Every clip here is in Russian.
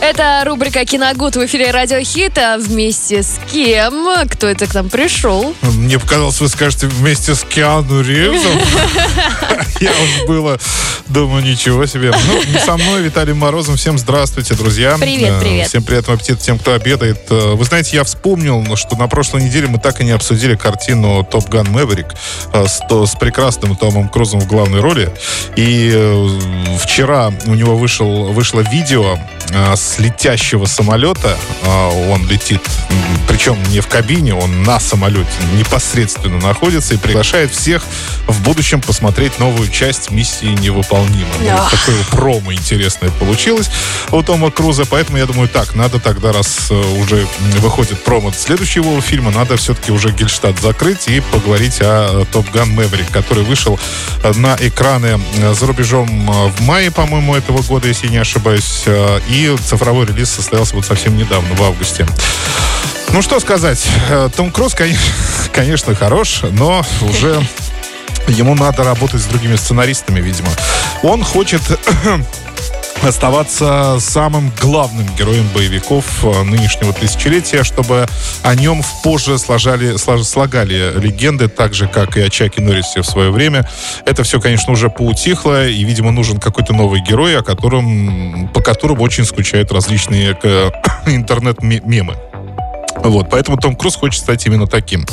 Это рубрика «Киногуд» в эфире Радио Хита. Вместе с кем? Кто это к нам пришел? Мне показалось, вы скажете вместе с Киану Ривзом. Я уж было думаю, ничего себе. Ну, со мной, Виталием Морозом. Всем здравствуйте, друзья. Привет, Э, привет. Всем приятного аппетита тем, кто обедает. Э, Вы знаете, я вспомнил, что на прошлой неделе мы так и не обсудили картину «Топ Ган Мэверик» э, с, с прекрасным Томом Крузом в главной роли. И вчера у него вышел, вышло видео э, с летящего самолета. Э, Он летит, причем не в кабине, он на самолете непосредственно находится и приглашает всех в будущем посмотреть новую часть миссии невыполнима. Ну, Ах. такое промо интересное получилось у Тома Круза, поэтому я думаю, так, надо тогда, раз э, уже выходит промо следующего его фильма, надо все-таки уже Гельштадт закрыть и поговорить о Топ Ган Мэверик, который вышел э, на экраны э, за рубежом э, в мае, по-моему, этого года, если не ошибаюсь, э, и цифровой релиз состоялся вот совсем недавно, в августе. Ну, что сказать, э, Том Круз, кон- конечно, хорош, но уже ему надо работать с другими сценаристами, видимо. Он хочет оставаться самым главным героем боевиков э, нынешнего тысячелетия, чтобы о нем позже сложали, слож- слагали легенды, так же, как и о Чаке Норрисе в свое время. Это все, конечно, уже поутихло, и, видимо, нужен какой-то новый герой, о котором, по которому очень скучают различные интернет-мемы. Вот, поэтому Том Круз хочет стать именно таким.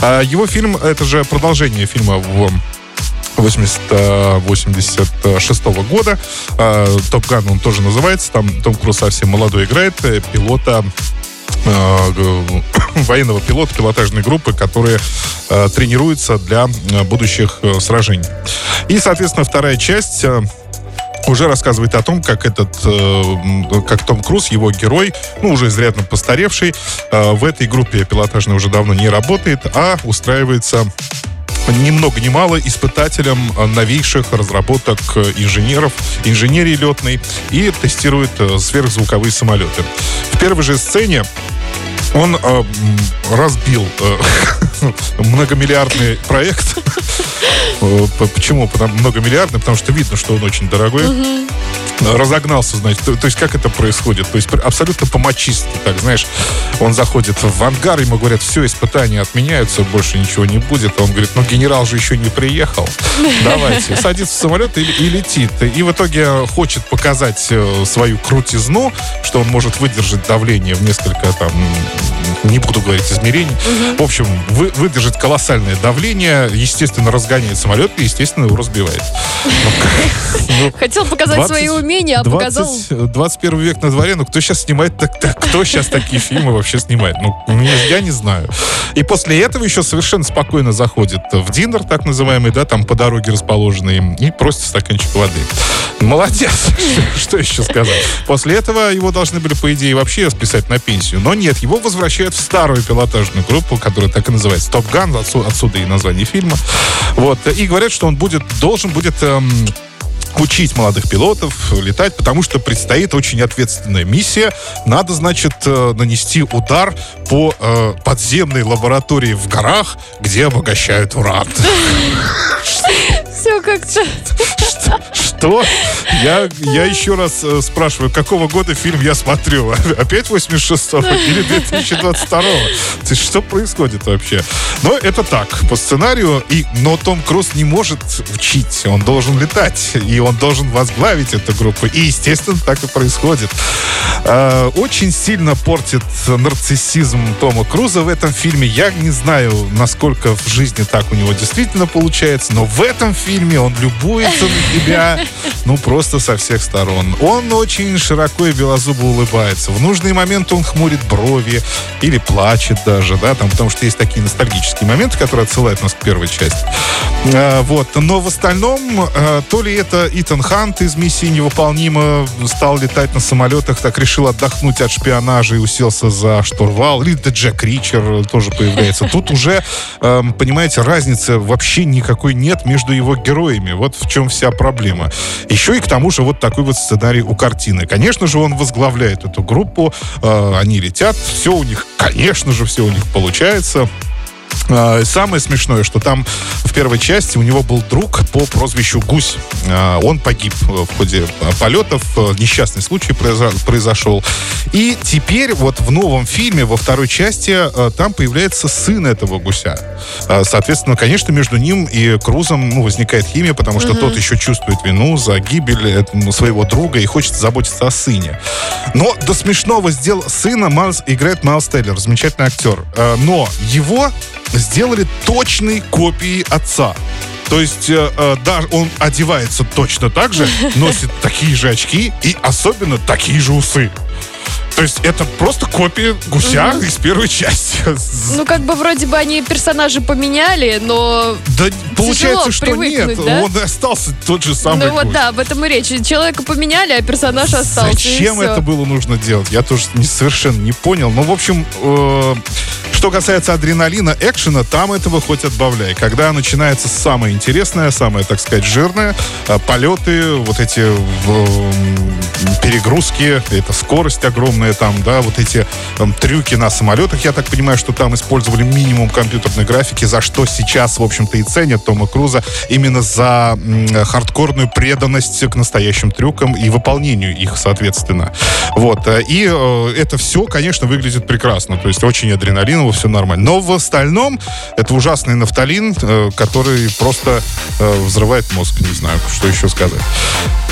А его фильм, это же продолжение фильма в 80, э, 86 года. А, Топ Ган он тоже называется. Там Том Круз совсем молодой играет э, пилота г- военного пилота пилотажной группы, которые э, тренируются для будущих э, сражений. И, соответственно, вторая часть э, уже рассказывает о том, как этот, э, как Том Круз, его герой, ну, уже изрядно постаревший, э, в этой группе пилотажной уже давно не работает, а устраивается ни много ни мало испытателем э, новейших разработок э, инженеров, инженерии летной и тестирует э, сверхзвуковые самолеты. В первой же сцене он э, разбил э, многомиллиардный проект. Почему? Потому, многомиллиардный, потому что видно, что он очень дорогой. Разогнался, значит. То, то есть, как это происходит? То есть, абсолютно по-мачистски, так, знаешь, он заходит в ангар, ему говорят, все, испытания отменяются, больше ничего не будет. А он говорит, ну, генерал же еще не приехал. Давайте. Садится в самолет и, и летит. И в итоге хочет показать э, свою крутизну, что он может выдержать давление в несколько, там, не буду говорить измерений. В общем, вы- выдержать колоссальное давление, естественно, разгоняет самолет и, естественно, его разбивает. Ну, Хотел показать 20, свои умения, а показал... 20, 21 век на дворе, ну кто сейчас снимает, так, так- кто сейчас такие фильмы вообще снимает? Ну, я не знаю. И после этого еще совершенно спокойно заходит в динер, так называемый, да, там по дороге расположенный, и просит стаканчик воды. Молодец, что, что еще сказать. После этого его должны были, по идее, вообще списать на пенсию. Но нет, его возвращают в старую пилотажную группу, которая так и называется Топ Ган, отсюда и название фильма. Вот, и говорят, что он будет, должен будет эм, учить молодых пилотов летать, потому что предстоит очень ответственная миссия. Надо, значит, э, нанести удар по э, подземной лаборатории в горах, где обогащают уран. Все как-то... Что? Я, я еще раз э, спрашиваю, какого года фильм я смотрю? Опять 86-го или 2022-го? То есть что происходит вообще? Но это так, по сценарию. И, но Том Круз не может учить. Он должен летать. И он должен возглавить эту группу. И, естественно, так и происходит. Э, очень сильно портит нарциссизм Тома Круза в этом фильме. Я не знаю, насколько в жизни так у него действительно получается, но в этом фильме он любуется на тебя, ну, просто со всех сторон. Он очень широко и белозубо улыбается. В нужный момент он хмурит брови или плачет даже, да, там, потому что есть такие ностальгические моменты, которые отсылают нас к первой части. А, вот. Но в остальном, а, то ли это Итан Хант из «Миссии невыполнима» стал летать на самолетах, так решил отдохнуть от шпионажа и уселся за штурвал, или это Джек Ричер тоже появляется. Тут уже, эм, понимаете, разницы вообще никакой нет между его героями. Вот в чем вся проблема. Еще и к тому же вот такой вот сценарий у картины. Конечно же, он возглавляет эту группу, э, они летят, все у них, конечно же, все у них получается. А, самое смешное, что там в первой части у него был друг по прозвищу Гусь. А, он погиб в ходе полетов, несчастный случай произошел. И теперь вот в новом фильме, во второй части, а, там появляется сын этого гуся. Соответственно, конечно, между ним и Крузом ну, возникает химия, потому что угу. тот еще чувствует вину за гибель своего друга и хочет заботиться о сыне. Но до смешного сделал сына Майлз, играет Майлз Тейлор, замечательный актер. Но его сделали точной копией отца. То есть, э, э, да, он одевается точно так же, носит такие же очки и особенно такие же усы. То есть это просто копия гуся угу. из первой части. Ну, как бы вроде бы они персонажи поменяли, но Да получается, что нет. Да? Он остался тот же самый Ну вот да, об этом и речь. Человека поменяли, а персонаж остался. Зачем это было нужно делать? Я тоже не, совершенно не понял. Но, ну, в общем, э, что касается адреналина, экшена, там этого хоть отбавляй. Когда начинается самое интересное, самое, так сказать, жирное, э, полеты, вот эти перегрузки, это скорость огромная там, да, вот эти там, трюки на самолетах, я так понимаю, что там использовали минимум компьютерной графики, за что сейчас, в общем-то, и ценят Тома Круза, именно за хардкорную преданность к настоящим трюкам и выполнению их, соответственно. Вот. Э, и э, это все, конечно, выглядит прекрасно. То есть очень адреналиново, все нормально. Но в остальном это ужасный нафталин, э, который просто э, взрывает мозг. Не знаю, что еще сказать.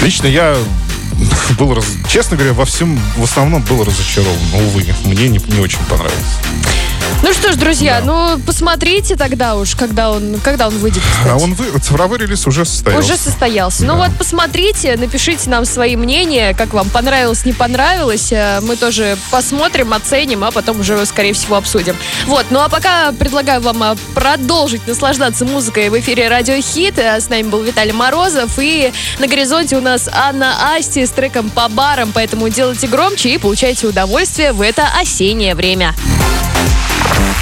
Лично я был, честно говоря, во всем, в основном был разочарован. Увы, мне не, не очень понравилось. Ну что ж, друзья, да. ну посмотрите тогда уж, когда он, когда он выйдет. Кстати. А он вы, цифровой релиз уже состоялся. Уже состоялся. Ну да. Ну вот посмотрите, напишите нам свои мнения, как вам понравилось, не понравилось. Э, мы тоже посмотрим, оценим, а потом уже, скорее всего, обсудим. Вот, ну а пока предлагаю вам э, продолжить наслаждаться музыкой в эфире Радио Хит. Э, с нами был Виталий Морозов, и на горизонте у нас Анна Асти с треком по барам, поэтому делайте громче и получайте удовольствие в это осеннее время.